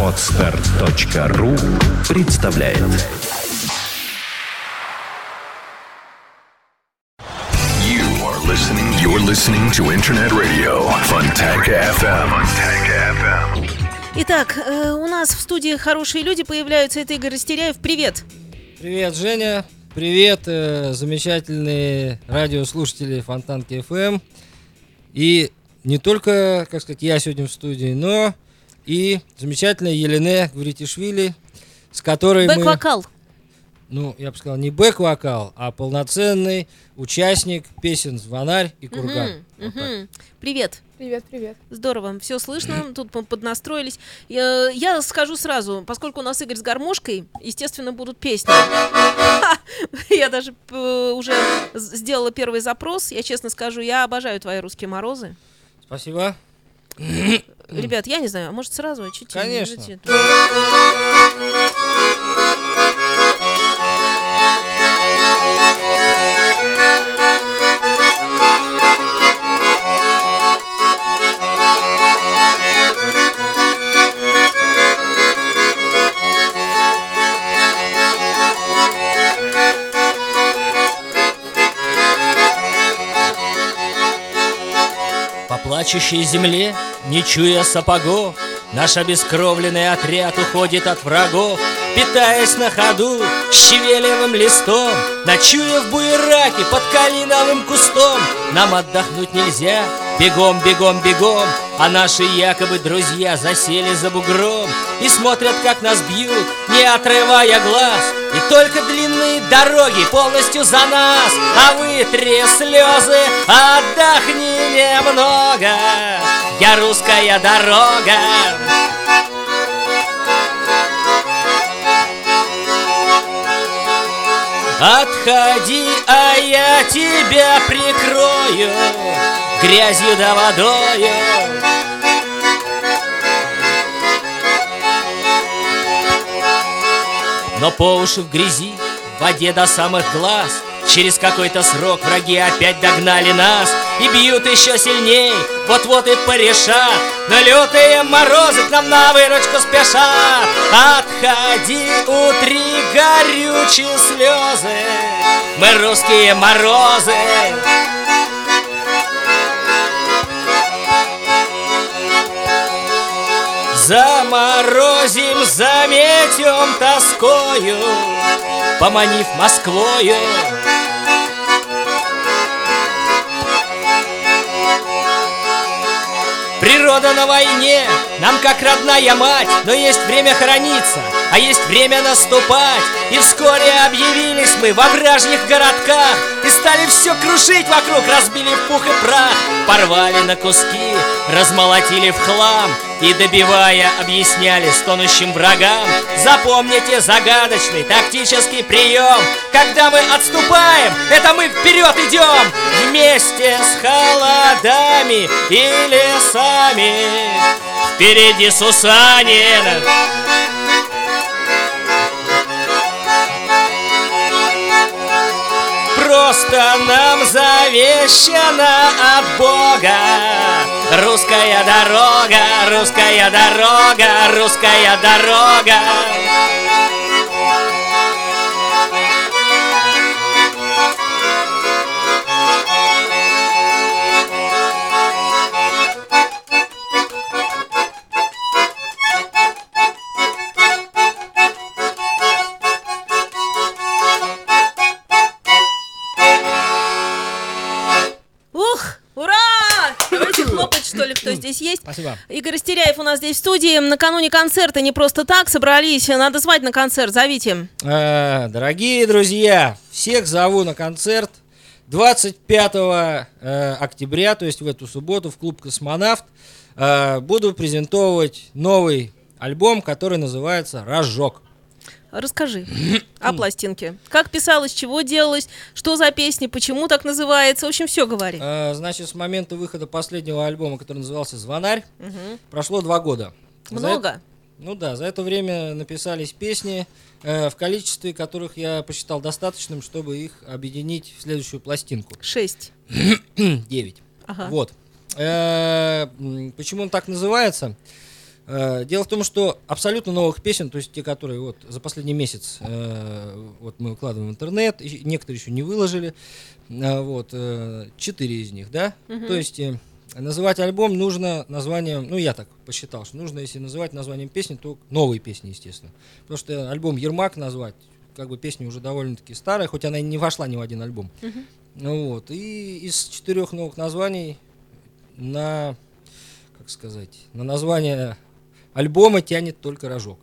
Отстар.ру представляет You are listening. You're listening to Internet Radio Fontanka FM. Fontanka FM. Итак, э, у нас в студии хорошие люди появляются. Это Игорь Растеряев. Привет. Привет, Женя. Привет, э, замечательные радиослушатели Фонтанки FM. И не только, как сказать, я сегодня в студии, но и замечательная Елене Гвритишвили, с которой мы... Бэк-вокал. Ну, я бы сказал, не бэк-вокал, а полноценный участник песен «Звонарь» и «Курган». Мгм, Вот так. мгм. Привет. Привет, привет. Здорово, все слышно, тут мы поднастроились. Я, я скажу сразу, поскольку у нас Игорь с гармошкой, естественно, будут песни. Я даже э, уже сделала первый запрос. Я честно скажу, я обожаю твои русские морозы. Спасибо. Ребят, я не знаю, а может сразу? Чуть Конечно. Плачущей земле, не чуя сапогов, Наш обескровленный отряд уходит от врагов, Питаясь на ходу щавелевым листом, Ночуя в буераке под калиновым кустом. Нам отдохнуть нельзя, бегом, бегом, бегом, А наши якобы друзья засели за бугром И смотрят, как нас бьют, не отрывая глаз, И только длинные дороги полностью за нас, А вытри слезы, отдохни немного, Я русская дорога. Отходи, а я тебя прикрою Грязью да водою. Но по уши в грязи, в воде до самых глаз Через какой-то срок враги опять догнали нас И бьют еще сильней, вот-вот и порешат. Но лютые морозы к нам на выручку спешат. Отходи, утри горючие слезы Мы русские морозы Заморозим, заметем тоскою Поманив Москвою. Природа на войне, нам как родная мать Но есть время хорониться, а есть время наступать. И вскоре объявились мы во вражьих городках. И стали все крушить вокруг, разбили пух и прах. Порвали на куски, размолотили в хлам. И добивая, объясняли стонущим врагам. Запомните загадочный тактический прием Когда мы отступаем, это мы вперед идем Вместе с холодами и лесами. Впереди Сусанин Просто нам завещана от Бога. Русская дорога, русская дорога, русская дорога здесь есть. Спасибо. Игорь Растеряев у нас здесь в студии. Накануне концерта не просто так собрались. Надо звать на концерт, зовите. Э, Дорогие друзья, всех зову на концерт 25 э, октября, то есть в эту субботу в клуб «Космонавт». Э, Буду презентовать новый альбом, который называется «Разжог». Расскажи о пластинке. Как писалось, чего делалось, что за песни, почему так называется. В общем, все говори. Э, Значит, с момента выхода последнего альбома, который назывался «Звонарь», Мгм. прошло два года. Много. ну да, за это время написались песни, э, в количестве которых я посчитал достаточным, чтобы их объединить в следующую пластинку. Шесть. 9. Ага. Вот. Э, Почему он так называется? Э, Дело в том, что абсолютно новых песен, то есть те, которые вот за последний месяц э, вот мы выкладываем в интернет, и некоторые еще не выложили, э, вот э, четыре из них, да. То есть э, называть альбом нужно названием, ну я так посчитал, что нужно, если называть названием песни, то новые песни, естественно, потому что альбом Ермак назвать, как бы песня уже довольно-таки старая, хоть она и не вошла ни в один альбом. Ну вот, и из четырех новых названий на, как сказать, на название альбома тянет только рожок.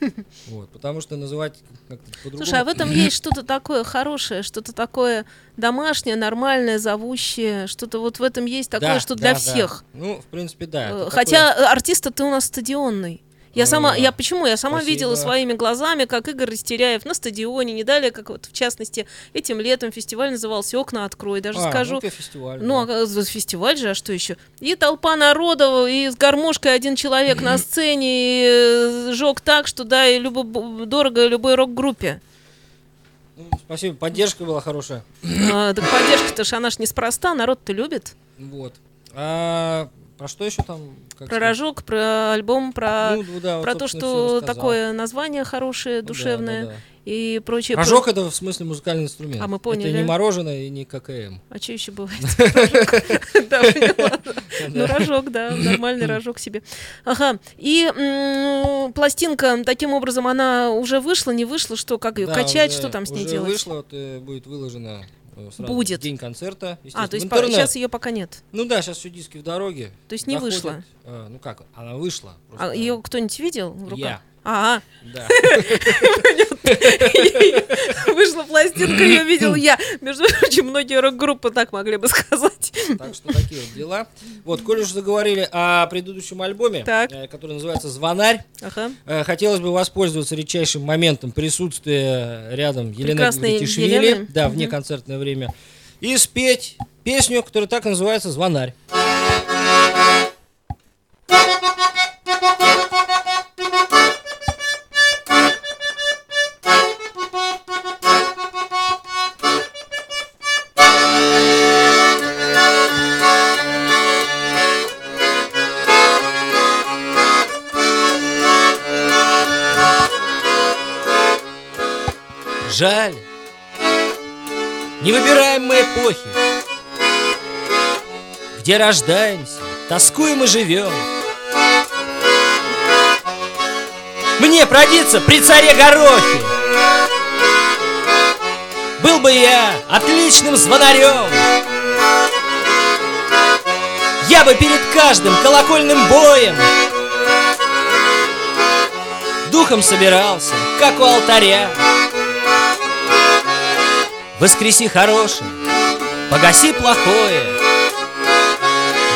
Вот, потому что называть как-то по-другому. Слушай, а в этом есть что-то такое хорошее, что-то такое домашнее, нормальное, зовущее, что-то вот в этом есть такое, Да, что да, для да. всех. Ну, в принципе, да. Хотя такое- э, артист ты у нас стадионный. Я сама, я почему? Я сама спасибо. видела своими глазами, как Игорь Растеряев на стадионе, не далее, как вот в частности этим летом фестиваль назывался «Окна открой», даже А, скажу. ну, фестиваль. Ну, да. а фестиваль же, а что еще? И толпа народа, и с гармошкой один человек на сцене, и э, жег так, что да, и любо, дорого любой рок-группе. Ну, спасибо, поддержка была хорошая. А, так поддержка-то ж, она ж неспроста, народ-то любит. Вот. А про что еще там? как Про сказать? рожок, про альбом, про, Ну, ну да, вот, про то, что такое название хорошее, Ну да, душевное да, да. и прочее. Рожок это в смысле музыкальный инструмент. А мы поняли. Это не мороженое и не ККМ. А что еще бывает? Да, поняла. Ну, рожок, да, нормальный рожок себе. Ага. И пластинка, таким образом, она уже вышла, не вышла, что, как ее качать, что там с ней делать? вышло, вот, э, будет выложено э, сразу в Будет. день концерта. А, то есть интернет. сейчас ее пока нет. Ну да, сейчас все диски в дороге. То есть не доходят. вышла? А, ну как, она вышла. А просто- ее кто-нибудь видел в руках? Я. А, Да. вышла пластинка, ее видел я. Между прочим, многие рок-группы так могли бы сказать. Так что такие вот дела. Вот, коль уж заговорили о предыдущем альбоме, Так. э, который называется «Звонарь», Ага. э, хотелось бы воспользоваться редчайшим моментом присутствия рядом Елены Елены. да, в неконцертное время, и спеть песню, которая так называется «Звонарь». Эпохи, где рождаемся, тоскуем и живем. Мне продиться при царе Горохе. Был бы я отличным звонарем. Я бы перед каждым колокольным боем Духом собирался, как у алтаря Воскреси хорошее, погаси плохое.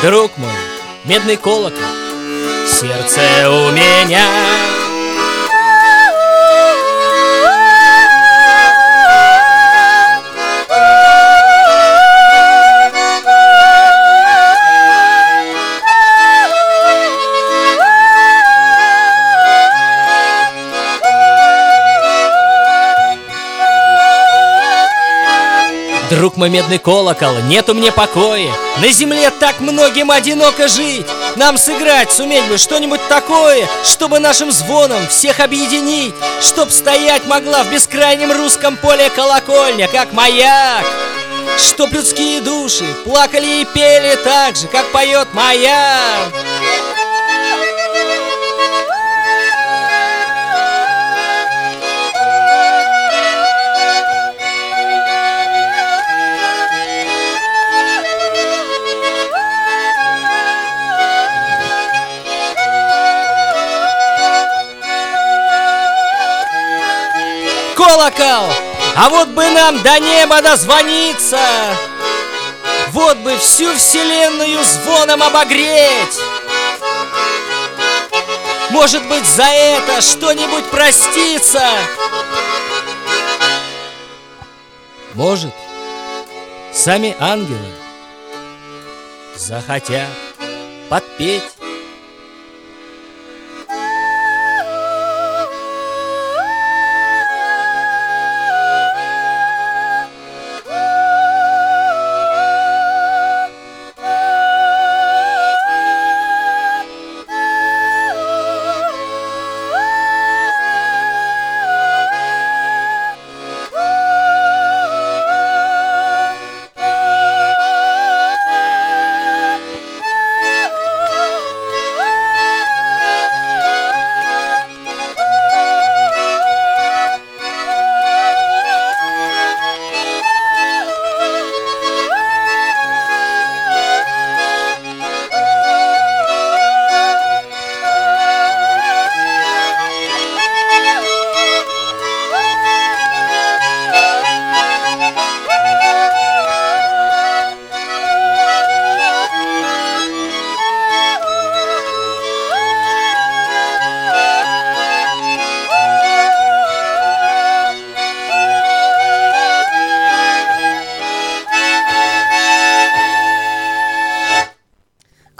Друг мой, медный колокол, сердце у меня Друг мой медный колокол, нету мне покоя. На земле так многим одиноко жить. Нам сыграть суметь бы что-нибудь такое Чтобы нашим звоном всех объединить. Чтоб стоять могла в бескрайнем русском поле колокольня Как маяк. Чтоб людские души плакали и пели так же, как поет маяк А вот бы нам до неба дозвониться Вот бы всю вселенную звоном обогреть. Может быть за это что-нибудь проститься Может сами ангелы Захотят подпеть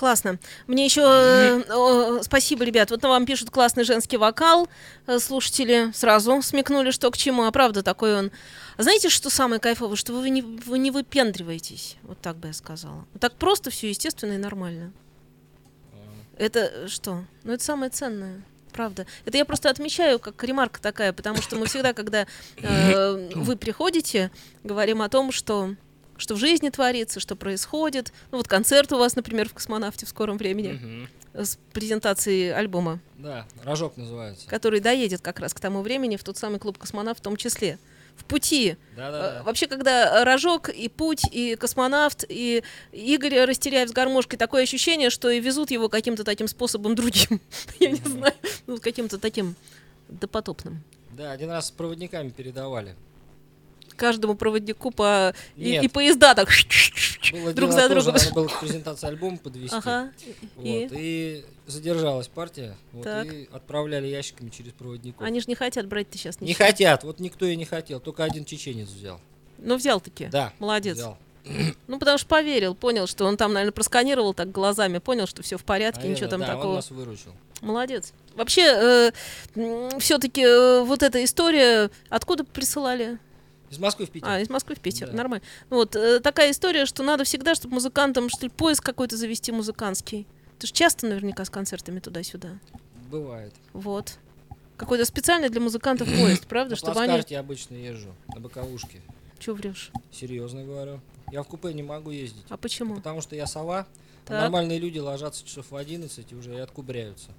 Классно. Мне еще э, спасибо, ребят. Вот вам пишут классный женский вокал. Э, Слушатели сразу смекнули, что к чему. А правда, такой он. А знаете, что самое кайфовое? Что вы не, вы не выпендриваетесь. Вот так бы я сказала. Вот так просто все естественно и нормально. Это э, что? Ну, это самое ценное. Правда. Это я просто отмечаю как ремарка такая, потому что мы всегда, когда э, вы приходите, говорим о том, что что в жизни творится, что происходит. Ну вот концерт у вас, например, в космонавте в скором времени Мгм. с презентацией альбома, Да, рожок называется. который доедет как раз к тому времени в тот самый клуб космонавт в том числе. В пути. Да-да-да. Вообще, когда рожок и путь, и космонавт, и Игорь Растеряев с гармошкой, такое ощущение, что и везут его каким-то таким способом другим. Я не знаю, ну, каким-то таким допотопным. Да, один раз с проводниками передавали. Каждому проводнику по... И, и поезда так Было друг за другом. Надо было к презентации альбома подвести. Ага. Вот, И и задержалась партия. Вот, и отправляли ящиками через проводников. они же не хотят брать ты сейчас Не хотят, вот никто и не хотел, только один чеченец взял. Ну, взял таки. Да. Молодец. Взял. Ну, потому что поверил, понял, что он там, наверное, просканировал так глазами, понял, что все в порядке, Наверное, ничего там да, он такого. нас выручил. Молодец. Вообще, все-таки вот эта история, откуда присылали? Из Москвы в Питер. А, из Москвы в Питер, Да. нормально. Вот, э, такая история, что надо всегда, чтобы музыкантам, что ли, поиск какой-то завести музыкантский. Ты же часто наверняка с концертами туда-сюда. Бывает. Вот. Какой-то специальный для музыкантов поезд, правда? На Чтобы они... плацкарте обычно езжу, на боковушке. Чего врешь? Серьезно говорю. Я в купе не могу ездить. А почему? Потому что я сова, а Так. нормальные люди ложатся часов в 11 и уже и откубряются.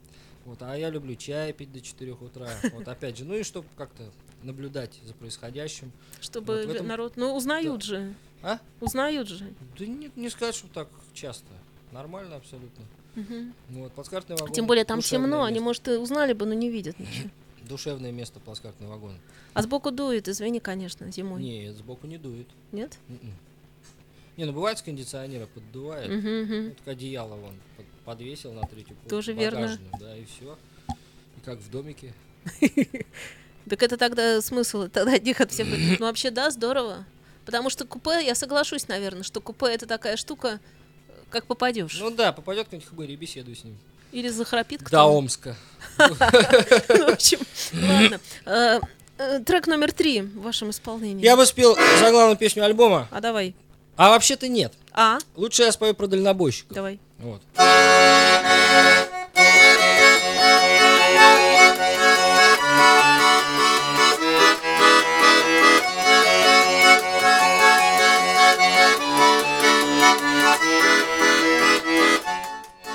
Вот, а я люблю чай пить до 4 утра. Вот опять же, ну и чтобы как-то наблюдать за происходящим. Чтобы Вот этом- народ... Ну, узнают же. А? Узнают же. Да не, не сказать, что так часто. Нормально абсолютно. Ну Вот, плацкартный вагон. Тем более там темно, они, место. может, и узнали бы, но не видят ничего. Душевное место плацкартный вагон. А сбоку дует, извини, конечно, зимой. Нет, сбоку не дует. Нет? М-м. Не, ну бывает с кондиционера поддувает. Мгм, мгм. Вот одеяло вон под- подвесил на третью полку. Тоже верно. Да, и все. И как в домике. Так это тогда смысл, тогда одних от всех. Ну, вообще, да, здорово. Потому что купе, я соглашусь, наверное, что купе это такая штука, как попадешь. Ну да, попадет кто-нибудь хмырь и беседуй с ним. Или захрапит До кто Омска. Ну, В общем, ладно. Э, э, Трек номер три в вашем исполнении. Я бы спел заглавную песню альбома, А давай. а вообще-то нет. А, Лучше я спою про дальнобойщиков. давай. Вот.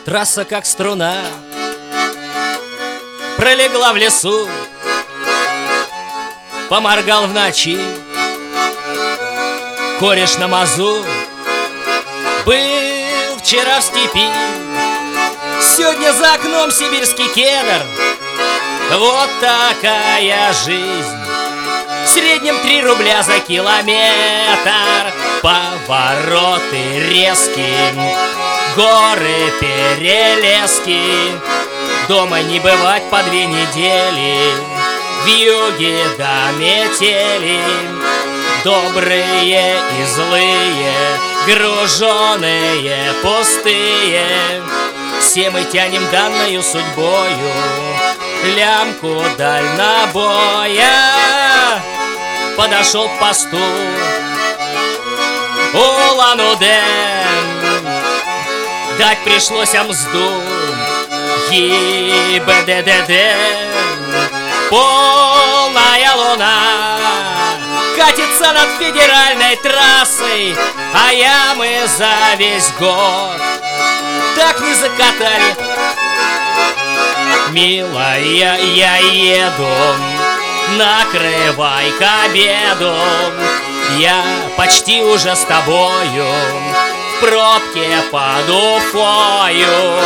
Трасса как струна Пролегла в лесу Поморгал в ночи Кореш на мазу. Был вчера в степи Сегодня за окном сибирский кедр. Вот такая жизнь В среднем три рубля за километр. Повороты резкие Горы, перелески. Дома не бывать по две недели. В юге до метели. Добрые и злые Груженые, пустые. Все мы тянем данную судьбою Лямку дальнобоя. Подошел к посту Улан-Удэ Дать пришлось мзду. ГИБДДД Полная луна Катится над федеральной трассой А ямы за весь год Так не закатали. Милая, я еду Накрывай к обеду. Я почти уже с тобою В пробке под Уфою.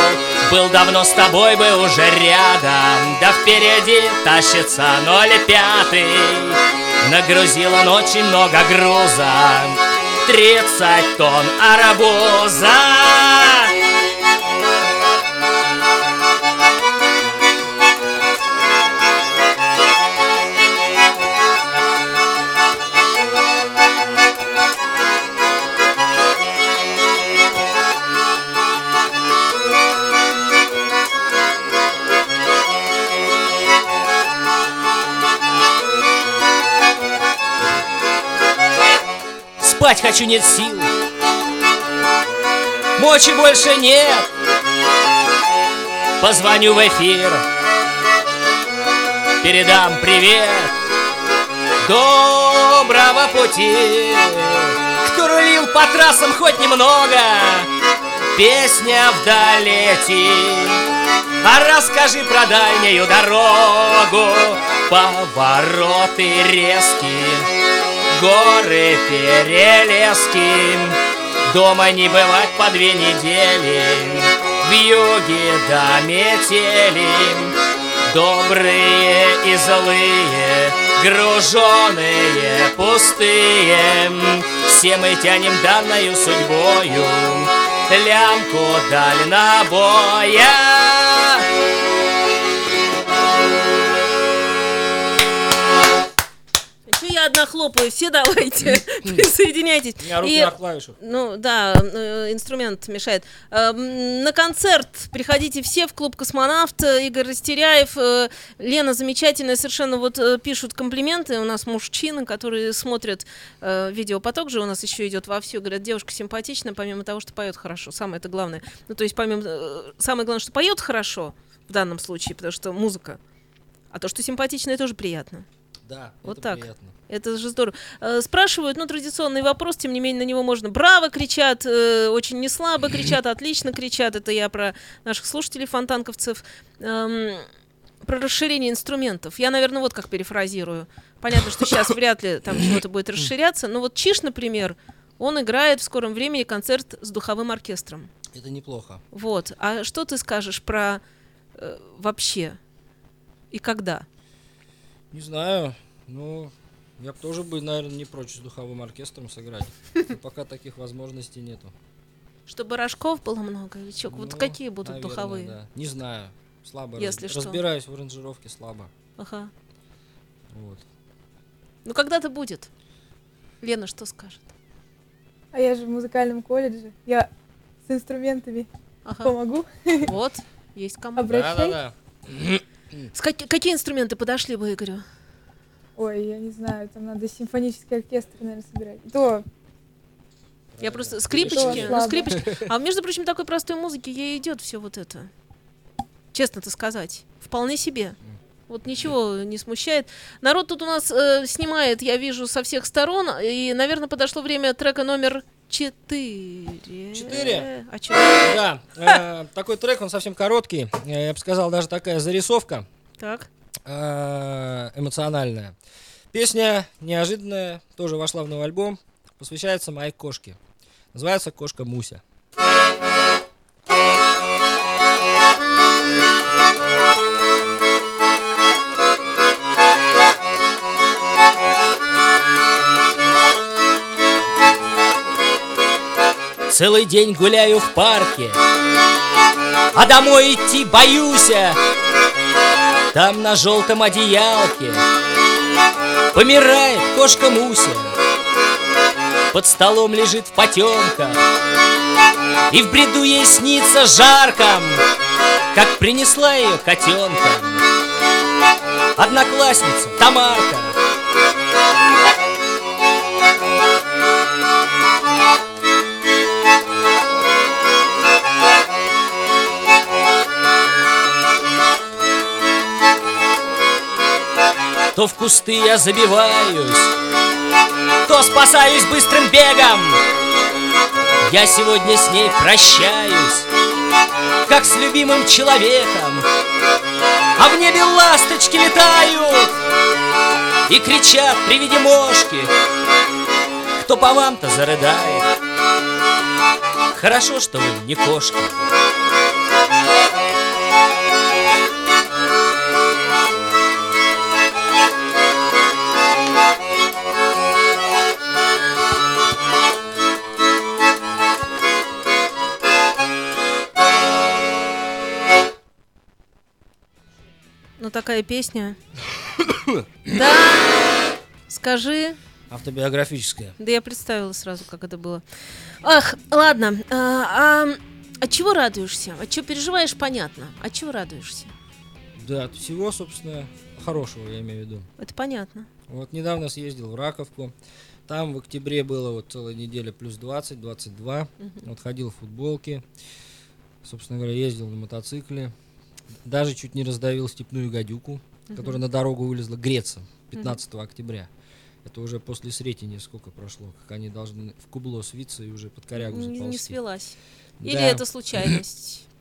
Был давно с тобой бы уже рядом Да впереди тащится 05 Нагрузил он очень много груза 30 тонн арбуза хочу, нет сил. Мочи больше нет. Позвоню в эфир. Передам привет. Доброго пути. Кто рулил по трассам хоть немного Песня вдаль летит А расскажи про дальнюю дорогу Повороты резкие Горы перелески. Дома не бывать по две недели. В юге до метели. Добрые и злые Груженные, пустые. Все мы тянем данную судьбою Лямку дальнобоя одна хлопаю? Все давайте, присоединяйтесь. У меня руки И- на клавишах. Ну да, э, инструмент мешает. Эм, На концерт приходите все в клуб Космонавт. э, Игорь Растеряев, э, Лена замечательная, совершенно вот пишут комплименты. У нас мужчины, которые смотрят видеопоток же у нас еще идет вовсю. Говорят, девушка симпатичная, помимо того, что поет хорошо. Самое это главное. Ну то есть помимо самое главное, что поет хорошо в данном случае, потому что музыка. А то, что симпатичная, тоже приятно. Да, Вот это так. приятно. Это же здорово. Э, Спрашивают, ну, традиционный вопрос, тем не менее, на него можно. Браво кричат, э, очень не слабо кричат, отлично кричат. Это я про наших слушателей, фонтанковцев. Эм, про расширение инструментов. Я, наверное, вот как перефразирую. Понятно, что сейчас вряд ли там чего-то будет расширяться, но вот Чиш, например, он играет в скором времени концерт с духовым оркестром. Это неплохо. Вот. А что ты скажешь про э, вообще и когда? Не знаю, ну, я бы тоже бы, наверное, не прочь с духовым оркестром сыграть. Но пока таких возможностей нету. Чтобы рожков было много или чё? Вот Ну, какие будут наверное, духовые? да. Не знаю. Слабо. Если раз- что. Разбираюсь в аранжировке слабо. Ага. Вот. Ну когда-то будет. Лена что скажет? А я же в музыкальном колледже. Я с инструментами Ага. помогу. Вот, есть кому. Обращай. Да-да-да. С каки- какие инструменты подошли бы Игорю? Ой, я не знаю, там надо симфонический оркестр, наверное, собирать. То Я просто Правильно. скрипочки, ну скрипочки. А между прочим, такой простой музыки ей идет все вот это. Честно-то сказать, вполне себе. Вот ничего не смущает. Народ тут у нас э, снимает, я вижу, со всех сторон. И, наверное, подошло время трека номер четыре. Четыре? А чё? Да, э, такой трек, он совсем короткий. Я бы сказал, даже такая зарисовка Так. э, эмоциональная. Песня неожиданная, тоже вошла в новый альбом. Посвящается моей кошке. Называется «Кошка Муся». Целый день гуляю в парке, а домой идти боюсь. Там на желтом одеялке Помирает кошка Муся. Под столом лежит в потемках И в бреду ей снится жарко Как принесла ее котенка Одноклассница Тамарка То в кусты я забиваюсь То спасаюсь быстрым бегом. Я сегодня с ней прощаюсь Как с любимым человеком. А в небе ласточки летают И кричат при виде мошки. Кто по вам-то зарыдает? Хорошо, что вы не кошка такая песня. Да. Скажи. Автобиографическая Да я представила сразу, как это было. Ах, ладно. А, а от чего радуешься? От чего переживаешь, понятно. От чего радуешься? Да, от всего, собственно, хорошего, я имею в виду. Это понятно. Вот недавно съездил в Раковку, Там в октябре было вот целая неделя плюс 20, 22. Вот ходил в футболке. Собственно говоря, ездил на мотоцикле. Даже чуть не раздавил степную гадюку, которая на дорогу вылезла греться 15 октября. Это уже после Сретения сколько прошло, как они должны в кубло свиться и уже под корягу Не, заползти. не свелась. Или Да. это случайность?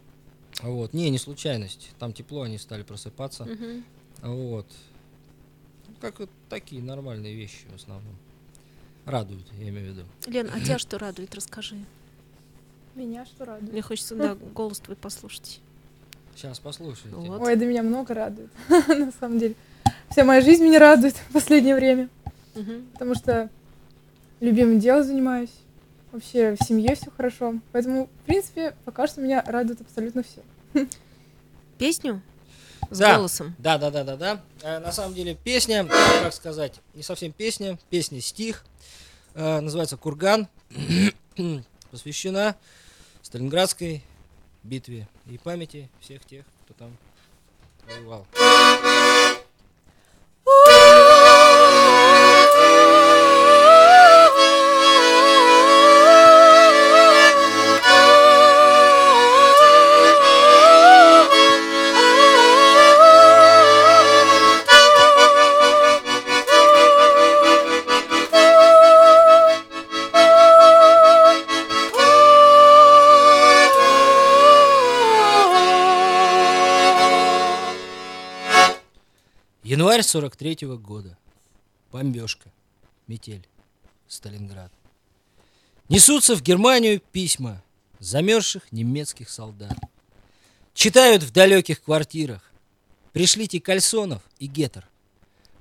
Вот. Не, не случайность. Там тепло, они стали просыпаться. Вот. Как вот такие нормальные вещи в основном. Радуют, я имею в виду. Лен, а тебя что радует? Расскажи. Меня что радует? Мне хочется, да, голос твой послушать. Сейчас послушайте. Вот. Ой, да меня много радует, на самом деле. Вся моя жизнь меня радует в последнее время, Мгм. потому что любимым делом занимаюсь, вообще в семье все хорошо. Поэтому, в принципе, пока что меня радует абсолютно все. Песню? С Да. голосом. Да, да, да, да, да. Э, на самом деле песня, как сказать, не совсем песня, песня стих. Э, называется Курган. Посвящена Сталинградской битве и памяти всех тех, кто там воевал. Январь 43 года. Бомбежка. Метель. Сталинград. Несутся в Германию письма замерзших немецких солдат. Читают в далеких квартирах. Пришлите кальсонов и гетер.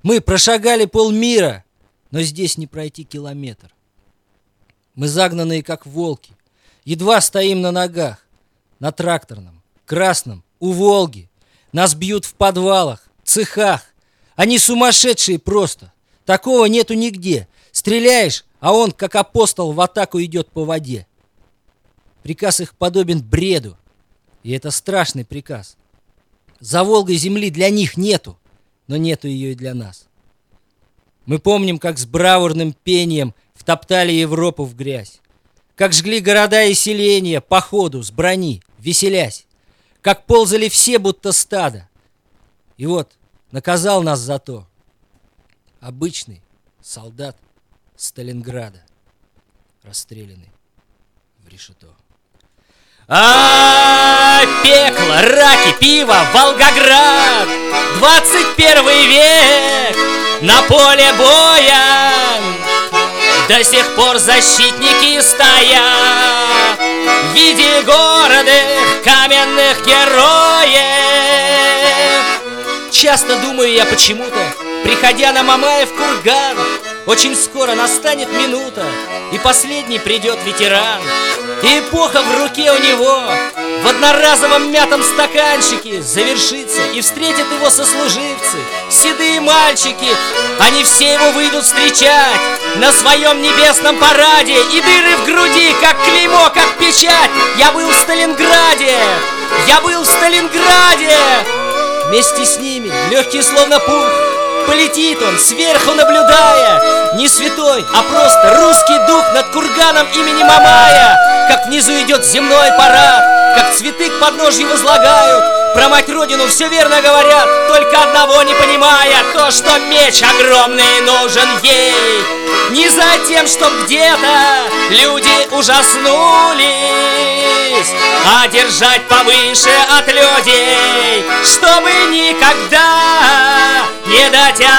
Мы прошагали полмира, но здесь не пройти километр. Мы загнанные, как волки. Едва стоим на ногах. На тракторном, красном, у Волги. Нас бьют в подвалах, цехах. Они сумасшедшие просто. Такого нету нигде. Стреляешь, а он, как апостол, в атаку идет по воде. Приказ их подобен бреду. И это страшный приказ. За Волгой земли для них нету, но нету ее и для нас. Мы помним, как с бравурным пением втоптали Европу в грязь. Как жгли города и селения по ходу, с брони, веселясь. Как ползали все, будто стадо. И вот, наказал нас за то. Обычный солдат Сталинграда, расстрелянный в решето. А, пекло, раки, пиво, Волгоград 21 век на поле боя До сих пор защитники стоят В виде гордых каменных героев Часто думаю я почему-то Приходя на Мамаев курган. Очень скоро настанет минута И последний придет ветеран. И эпоха в руке у него В одноразовом мятом стаканчике Завершится и встретят его сослуживцы Седые мальчики. Они все его выйдут встречать На своем небесном параде И дыры в груди, как клеймо, как печать. Я был в Сталинграде Я был в Сталинграде Вместе с ними, легкий словно пух Полетит он, сверху наблюдая. Не святой, а просто русский дух Над курганом имени Мамая. Как внизу идет земной парад Как цветы к подножью возлагают. Про мать родину все верно говорят Только одного не понимая. То, что меч огромный нужен ей. Не за тем, чтоб где-то люди ужаснулись А держать повыше от людей Чтобы никогда не дотянулись.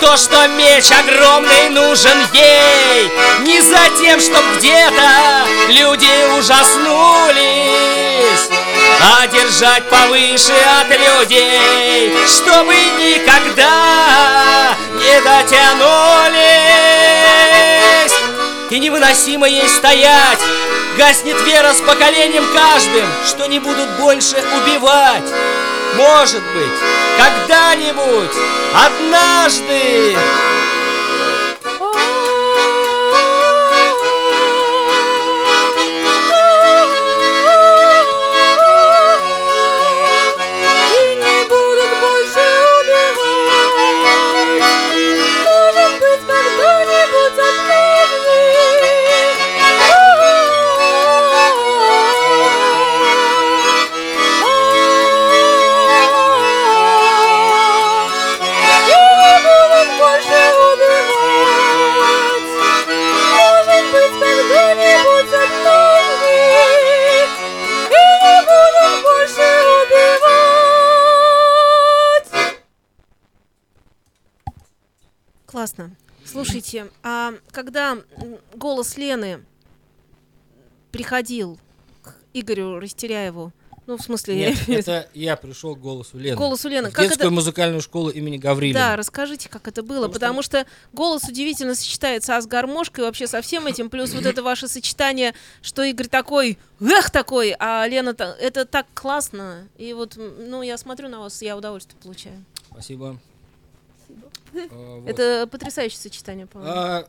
То, что меч огромный нужен ей Не за тем, чтоб где-то люди ужаснулись А держать повыше от людей Чтобы никогда не дотянулись И невыносимо ей стоять. Гаснет вера с поколением каждым Что не будут больше убивать. Может быть, когда-нибудь, однажды Слушайте, а когда голос Лены приходил к Игорю Растеряеву, ну, в смысле, Нет, это я пришел к голосу Лены. голосу Лены, в как детскую это... музыкальную школу имени Гаврилина. Да, расскажите, как это было, Потому потому что голос удивительно сочетается а с гармошкой, вообще со всем этим, плюс вот это ваше сочетание, что Игорь такой, эх, такой, а Лена, это так классно, и вот, ну, я смотрю на вас, я удовольствие получаю. Спасибо. А, вот. Это потрясающее сочетание, по-моему. А,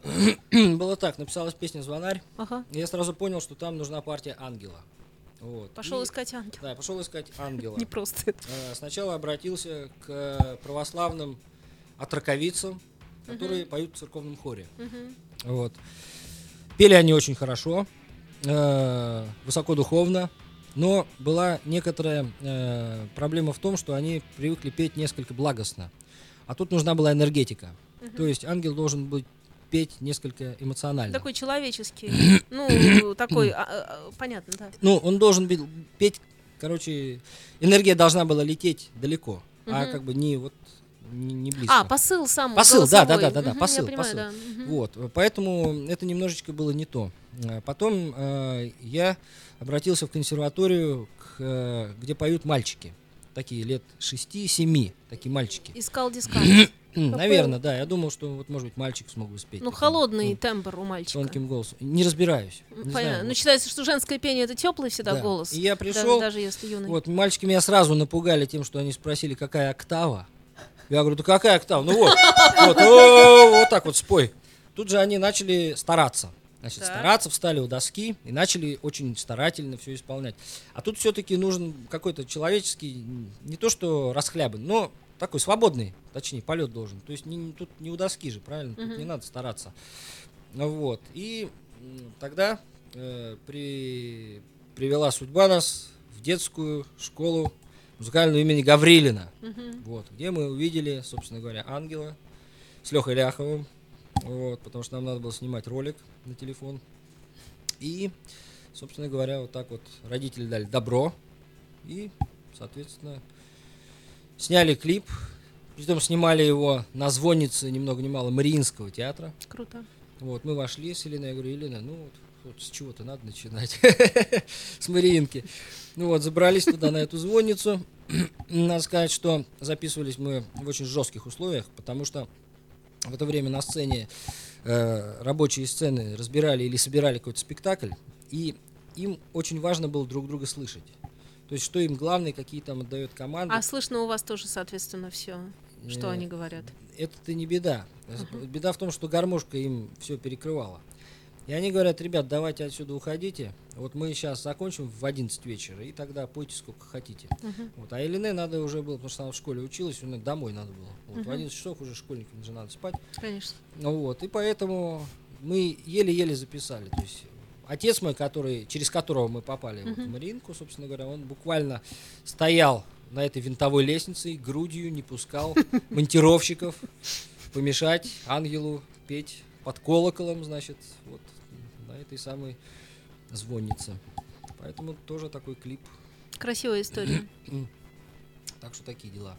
было так, написалась песня «Звонарь», Ага. и я сразу понял, что там нужна партия ангела. Вот. Пошел И- искать ангела. Да, пошел искать ангела. Не просто это. А, Сначала обратился к православным отраковицам, которые поют в церковном хоре. Вот. Пели они очень хорошо, э, высокодуховно, но была некоторая э, проблема в том, что они привыкли петь несколько благостно. А тут нужна была энергетика. То есть ангел должен быть петь несколько эмоционально. Такой человеческий, ну, такой, а, а, а, понятно, да. Ну, он должен быть петь, короче, энергия должна была лететь далеко, а Мгм. как бы не вот не, не близко. А, посыл сам Посыл, да, да, голосовой. да, да, да, Мгм, посыл, понимаю, посыл. да. мгм. Вот, поэтому это немножечко было не то. Э, Потом э, я обратился в консерваторию, к, э, где поют мальчики. Такие лет 6-7, такие мальчики. Искал дискант. Наверное, да. Я думал, что вот, может быть, мальчик смогу спеть. Ну, таким, холодный ну, тембр у мальчика. Тонким голосом. Не разбираюсь. Не Понятно. знаю, Ну, вот. считается, что женское пение это теплый всегда Да. голос. И я пришел, даже если юный. Вот, мальчики меня сразу напугали тем, что они спросили, какая октава. Я говорю, да какая октава? Ну вот, вот так вот спой. Тут же они начали стараться. Значит, Так. стараться, встали у доски и начали очень старательно все исполнять. А тут все-таки нужен какой-то человеческий, не то что расхлябан, но такой свободный, точнее, полет должен. То есть не, тут не у доски же, правильно? Тут Мгм. не надо стараться. Вот. И тогда э, при... привела судьба нас в детскую школу музыкального имени Гаврилина. Мгм. Вот, где мы увидели, собственно говоря, ангела с Лехой Ляховым. Вот, потому что нам надо было снимать ролик на телефон. И, собственно говоря, вот так вот родители дали добро. И, соответственно, сняли клип. Притом снимали его на звоннице ни много ни мало Мариинского театра. Круто. Вот, мы вошли с Еленой, я говорю, Елена, ну вот, вот с чего-то надо начинать, с Мариинки. Ну вот, забрались туда, на эту звонницу. Надо сказать, что записывались мы в очень жестких условиях, потому что в это время на сцене э, рабочие сцены разбирали или собирали какой-то спектакль, и им очень важно было друг друга слышать. То есть, что им главное, какие там отдает команды. А слышно у вас тоже, соответственно, все, что Э, они говорят. это не беда. Беда в том, что гармошка им все перекрывала. И они говорят, ребят, давайте отсюда уходите. Вот мы сейчас закончим в 11 вечера, и тогда пойте сколько хотите. Мгм. Вот. А Елене надо уже было, потому что она в школе училась, у нее домой надо было. Вот. В Мгм. 11 часов уже школьникам же надо спать. Конечно. Ну вот. И поэтому мы еле-еле записали. То есть отец мой, который, через которого мы попали вот в Мгм. Мариинку, собственно говоря, он буквально стоял на этой винтовой лестнице и грудью не пускал монтировщиков помешать ангелу петь под колоколом, значит, вот на этой самой звоннице. Поэтому тоже такой клип. Красивая история. Так что такие дела.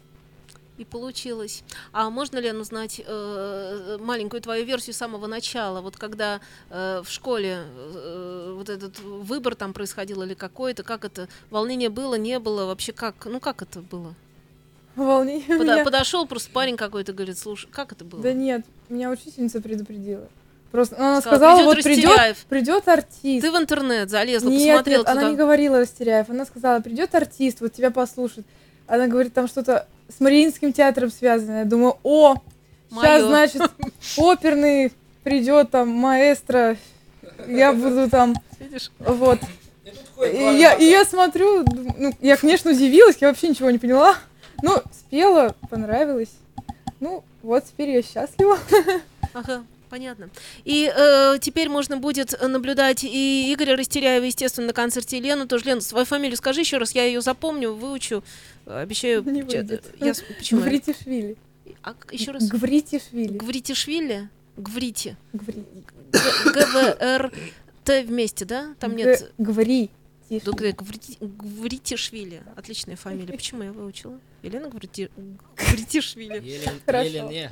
И получилось. А можно, Лен, узнать э, маленькую твою версию с самого начала? Вот когда э, в школе э, вот этот выбор там происходил или какой-то, как это? Волнение было, не было? Вообще как? Ну как это было? Волнение у Пода- меня. подошел просто парень какой-то, говорит, слушай, как это было? Да нет, меня учительница предупредила. Просто она Сказала, сказала, «Придёт вот придет, Растеряев». придет артист. Ты в интернет залезла, нет, посмотрела нет, она не говорила Растеряев. Она сказала, придет артист, вот тебя послушает. Она говорит, там что-то с Мариинским театром связано. Я думаю, о, сейчас, Моё. значит, оперный придет там маэстро, я буду там, Видишь? вот. И я, и я смотрю, ну, я, конечно, удивилась, я вообще ничего не поняла. Ну, спела, понравилось. Ну, вот теперь я счастлива. Ага, понятно. И э, теперь можно будет наблюдать и Игоря Растеряева, естественно, на концерте и Лену тоже. Лена, свою фамилию скажи еще раз, я ее запомню, выучу. Э, Обещаю. Не выйдет. Я, почему? Гвритишвили. А, еще раз. Гвритишвили. Гвритишвили? Гврити. Гври- ГВРТ вместе, да? Там нет... Гври. Ну, г- Гврити- Гвритишвили. Отличная фамилия. Почему я выучила? Елена Гврити... Гвритишвили. Елен- Хорошо. Елене.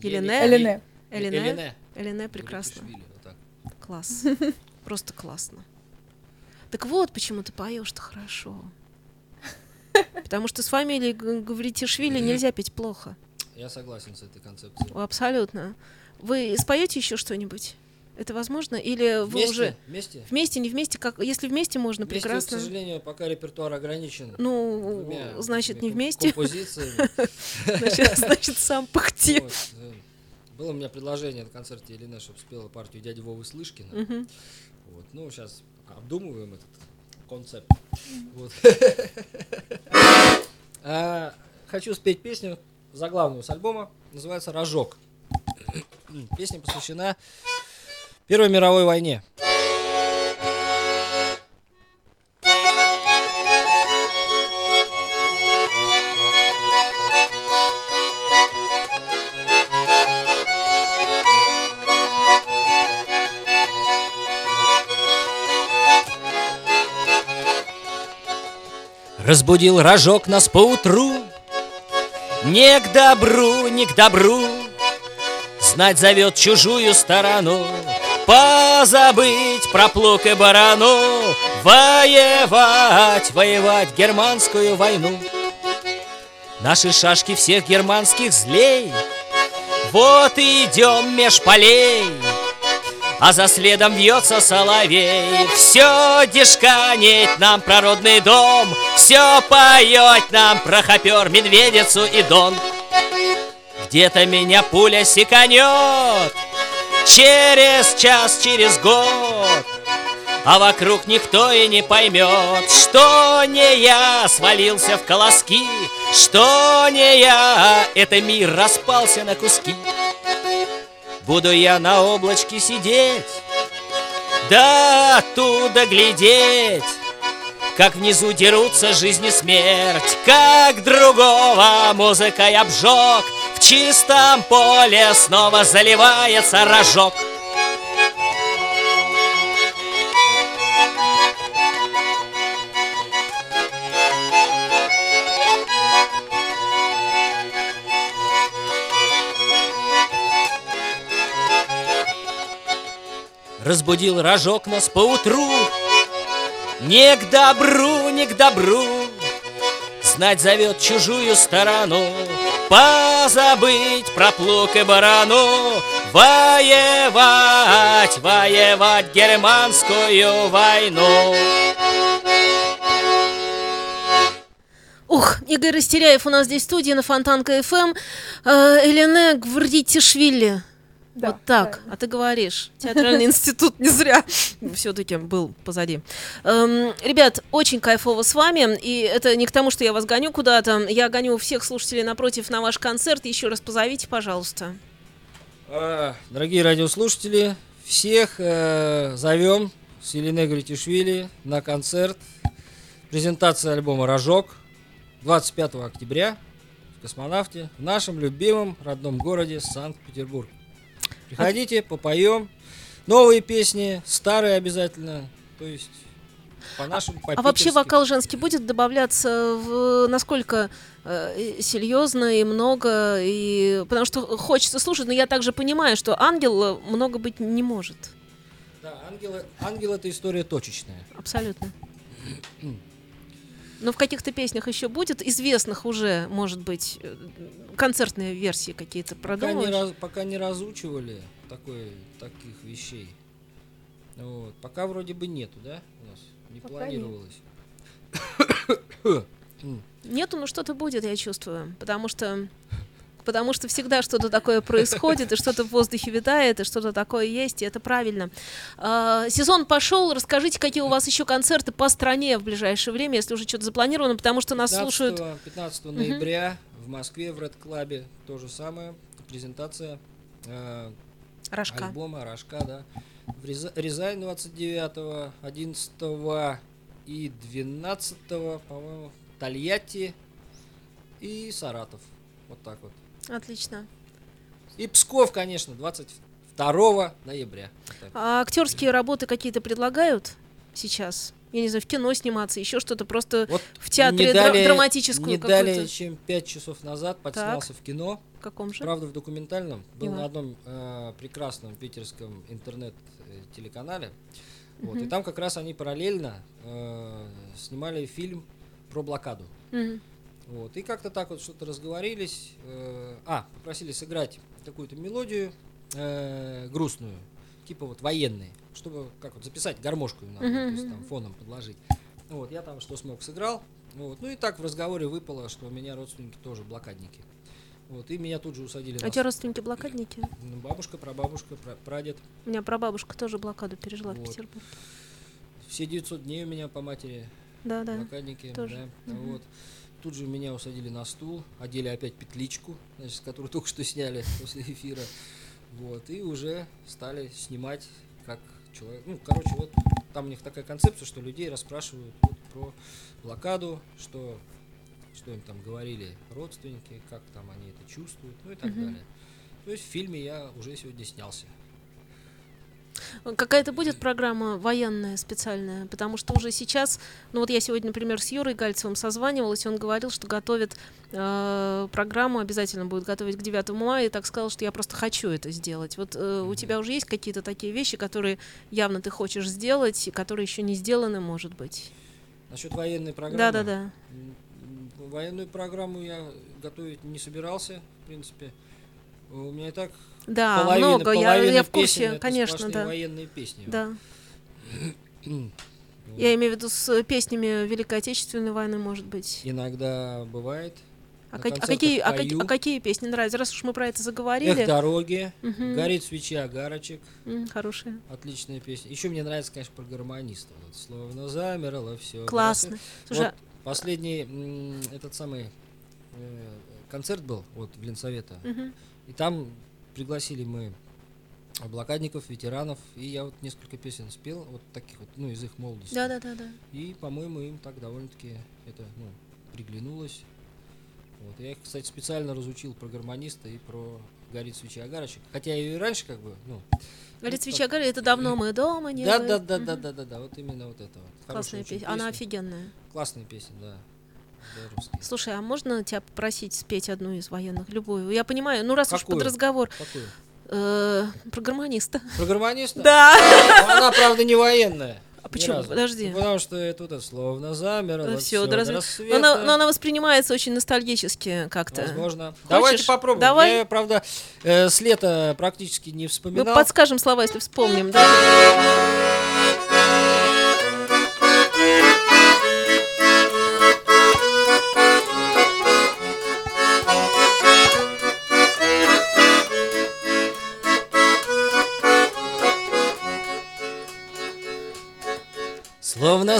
Елене. Элене. Элине прекрасно. Вот. Класс. Просто классно. Так вот, почему ты поешь-то хорошо. Потому что с фамилией Гавритишвили нельзя петь плохо. Я согласен с этой концепцией. Абсолютно. Вы споете еще что-нибудь? Это возможно? Или вы Вместе? уже Вместе? вместе, не вместе? Как если вместе можно, Вместе, прекрасно. к сожалению, пока репертуар ограничен. Ну, двумя значит, не вместе. Значит, значит, сам пахти. Было у меня предложение на концерте Елены, чтобы спела партию дяди Вовы Слышкина. Вот, ну, сейчас обдумываем этот концепт. Вот. А, Хочу спеть песню, заглавную с альбома, называется «Рожок». Песня посвящена Первой мировой войне. Разбудил рожок нас поутру. Не к добру, не к добру. Знать зовет чужую сторону Позабыть про плуг и барану Воевать, воевать германскую войну. Наши шашки всех германских злей Вот идем меж полей. А за следом вьется соловей Все дешканит нам про родный дом Все поет нам про хопер, медведицу и дон. Где-то меня пуля секанет Через час, через год а вокруг никто и не поймет, что не я свалился в колоски, что не я, это мир распался на куски. Буду я на облачке сидеть, да оттуда глядеть, как внизу дерутся жизнь и смерть, как другого музыкой обжег, чистом поле снова заливается рожок. Разбудил рожок нас поутру. Не к добру, не к добру. Знать зовет чужую сторону Позабыть про плуг и барану Воевать, воевать германскую войну Ух, Игорь Растеряев у нас здесь в студии на Фонтанка ФМ. Э, Элене Гвардитишвили. Да, вот так. правильно. А ты говоришь. Театральный институт не зря все-таки был позади. Эм, ребят, очень кайфово с вами. И это не к тому, что я вас гоню куда-то. Я гоню всех слушателей напротив на ваш концерт. Еще раз позовите, пожалуйста. А, Дорогие радиослушатели, всех э, зовем с Еленой Гритишвили на концерт. Презентация альбома «Рожок» 25 октября в «Космонавте» в нашем любимом родном городе Санкт-Петербург. Приходите, попоем. Новые песни, старые обязательно. То есть по нашим А вообще вокал женский будет добавляться в насколько э, серьезно и много, и потому что хочется слушать, но я также понимаю, что ангел э, много быть не может. Да, ангел, ангел это история точечная. Абсолютно. Но в каких-то песнях еще будет известных уже, может быть, э, концертные версии какие-то Пока не, раз- пока не разучивали такой, таких вещей. Вот. Пока вроде бы нету, да? У нас не Пока планировалось. Нету, но что-то будет, я чувствую, потому что потому что всегда что-то такое происходит, и что-то в воздухе витает, и что-то такое есть, и это правильно. А, сезон пошел, расскажите, какие у вас еще концерты по стране в ближайшее время, если уже что-то запланировано, потому что нас 15, слушают 15 ноября в Москве в Ред Клабе то же самое. Презентация э, Рожка. альбома Рожка, да. В Ряза- Рязань 29, 11 и 12, по-моему, Тольятти и Саратов. Вот так вот. Отлично. И Псков, конечно, 22 ноября. Так. А актерские работы какие-то предлагают сейчас? я не знаю, в кино сниматься, еще что-то, просто Вот в театре не дра- далее- драматическую Не далее, чем пять часов назад подснялся в кино. В каком же? Правда, в документальном. Был на одном э, прекрасном питерском интернет-телеканале. Вот, и там как раз они параллельно э, снимали фильм про блокаду. Мгм. Вот, и как-то так вот что-то разговорились. э, а, попросили сыграть какую-то мелодию э, грустную, типа вот военной, чтобы как вот записать гармошку им надо, Мгм, то есть там фоном подложить. Вот, я там что смог сыграл. Вот, ну и так в разговоре выпало, что у меня родственники тоже блокадники. Вот, и меня тут же усадили А у тебя родственники блокадники? ну, Бабушка, прабабушка, пра- прадед. У меня прабабушка тоже блокаду пережила в Вот. Петербурге. Все 900 дней у меня по матери Да, да. блокадники. тоже. да, Мгм. вот. Тут же меня усадили на стул, одели опять петличку, значит, с которой только что сняли после эфира. Вот, и уже стали снимать как человек. Ну, короче, вот там у них такая концепция, что людей расспрашивают вот про блокаду, что, что им там говорили родственники, как там они это чувствуют, ну и так Мгм. далее. То есть в фильме я уже сегодня снялся. Какая-то будет программа военная специальная? Потому что уже сейчас, ну вот я сегодня, например, с Юрой Гальцевым созванивалась, и он говорил, что готовит э, программу, обязательно будет готовить к 9 мая, и так сказал, что я просто хочу это сделать. Вот э, у тебя уже есть какие-то такие вещи, которые явно ты хочешь сделать, и которые еще не сделаны, может быть? Насчет военной программы. Да-да-да. Военную программу я готовить не собирался, в принципе. У меня и так Да, половина, много, я, половина я в песен курсе, это конечно, да. военные песни. Да. Я имею в виду с песнями Великой Отечественной войны, может быть. Иногда бывает. А, как- а какие, а, какие, а какие песни нравятся? Раз уж мы про это заговорили. Эх, дороги, Мгм. горит свечи огарочек. М, Хорошие. Отличная песня. Еще мне нравится, конечно, про гармониста. Вот, словно замерло все. Классно. Слушай, Вот последний м, этот самый э, концерт был вот в Ленсовета. мгм. И там пригласили мы блокадников, ветеранов, и я вот несколько песен спел, вот таких вот, ну, из их молодости. Да, да, да, да. И, по-моему, им так довольно-таки это, ну, приглянулось. Вот. Я их, кстати, специально разучил про гармониста и про горит свечи огарочек. Хотя и раньше как бы, ну... Говорит, ну, свеча горит, это давно мы дома не Да, были». да, да, да, да, да, да, вот именно вот это вот. Классная песня. Она офигенная. Классная песня, да. Слушай, а можно тебя попросить спеть одну из военных, любую? Я понимаю, ну раз уж Какую? под разговор Какую? э, про гармониста. Про гармониста? Да. Ну, Она, правда, не военная. А почему? разу. Подожди. Ну, потому что это вот словно замерло. Все, всё до разве-. Но она, но она воспринимается очень ностальгически как-то. Возможно. Давайте попробуем. Давай. Я, правда, э, с лета практически не Мы вспоминал. подскажем слова, если вспомним, да?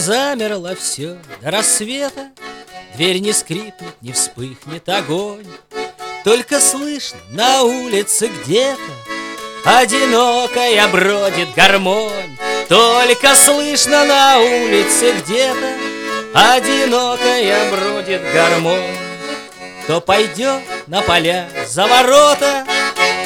Замерло все до рассвета, Дверь не скрипнет, не вспыхнет огонь. Только слышно на улице где-то Одинокая бродит гармонь. Только слышно на улице где-то Одинокая бродит гармонь. То пойдет на поля за ворота,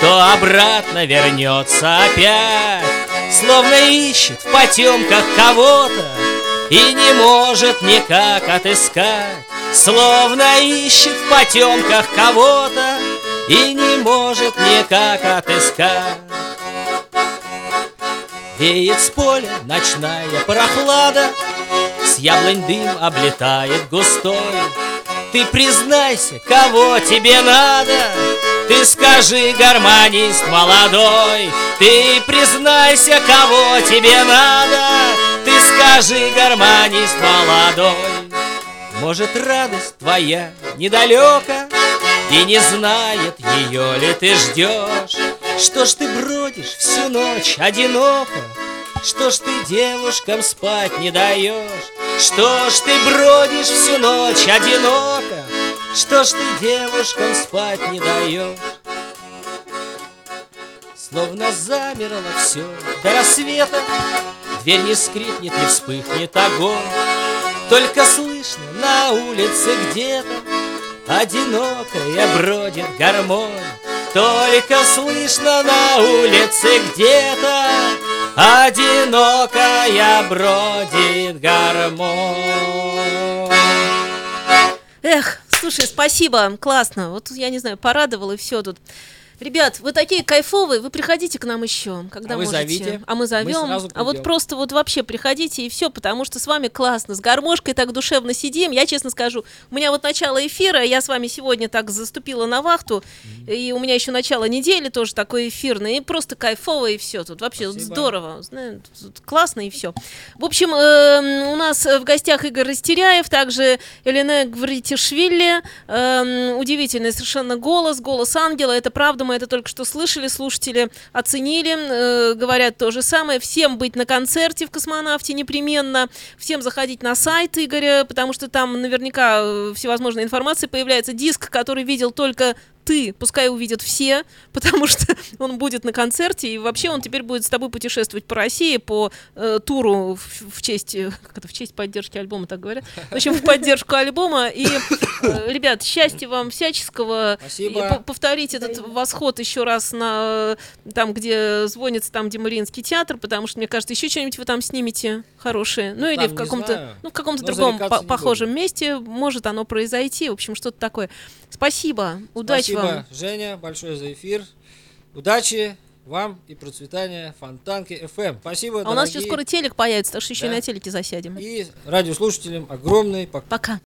То обратно вернется опять, Словно ищет в потемках кого-то И не может никак отыскать, Словно ищет в потемках кого-то И не может никак отыскать. Веет с поля ночная прохлада, С яблонь дым облетает густой. Ты признайся, кого тебе надо, Ты скажи, гармонист молодой, Ты признайся, кого тебе надо, Ты скажи, гармонист молодой. Может, радость твоя недалека, И не знает, ее ли ты ждешь. Что ж ты бродишь всю ночь одиноко, Что ж ты девушкам спать не даешь? Что ж ты бродишь всю ночь одиноко, Что ж ты девушкам спать не даешь? Словно замерло все до рассвета, Дверь не скрипнет, не вспыхнет огонь, Только слышно на улице где-то Одинокая бродит гармонь, Только слышно на улице где-то Одинокая бродит гармонь. Эх, слушай, спасибо, классно. Вот я не знаю, порадовал и все тут. Ребят, вы такие кайфовые, вы приходите к нам еще, когда А можете. зовите. А мы зовем. сразу а вот просто вот вообще приходите и все, потому что с вами классно. С гармошкой так душевно сидим. Я честно скажу, у меня вот начало эфира, я с вами сегодня так заступила на вахту, и у меня еще начало недели тоже такое эфирное, и просто кайфово и все. Тут вообще Спасибо. здорово, тут классно и все. В общем, эм, у нас в гостях Игорь Растеряев, также Елена Гвритишвили. Эм, удивительный совершенно голос, голос ангела. Это правда, мы это только что слышали, слушатели оценили, э, говорят то же самое. Всем быть на концерте в космонавте непременно, всем заходить на сайт Игоря, потому что там наверняка э, всевозможная информация появляется. Диск, который видел только ты, пускай увидят все, потому что он будет на концерте, и вообще он теперь будет с тобой путешествовать по России по э, туру в, в честь, э, как это, в честь поддержки альбома, так говорят. В общем, в поддержку альбома. И, э, ребят, счастья вам всяческого. Спасибо. И по- повторить этот восход еще раз на э, там, где звонится, там, где Мариинский театр, потому что, мне кажется, еще что-нибудь вы там снимете хорошее. Ну, или Там, в каком-то, ну, в каком-то другом по- похожем месте может оно произойти. В общем, что-то такое. Спасибо. Удачи Спасибо, вам. Женя, большое за эфир. Удачи вам и процветания Фонтанки FM. Спасибо, А у нас еще скоро телек появится, так что еще и Да. на телеке засядем. И радиослушателям огромный поклон. Пока.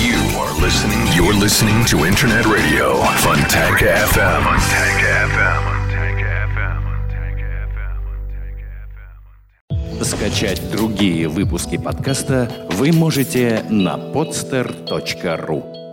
You are listening. You're listening to Internet Radio, Funtank FM. Funtank FM. Скачать другие выпуски подкаста вы можете на podster.ru.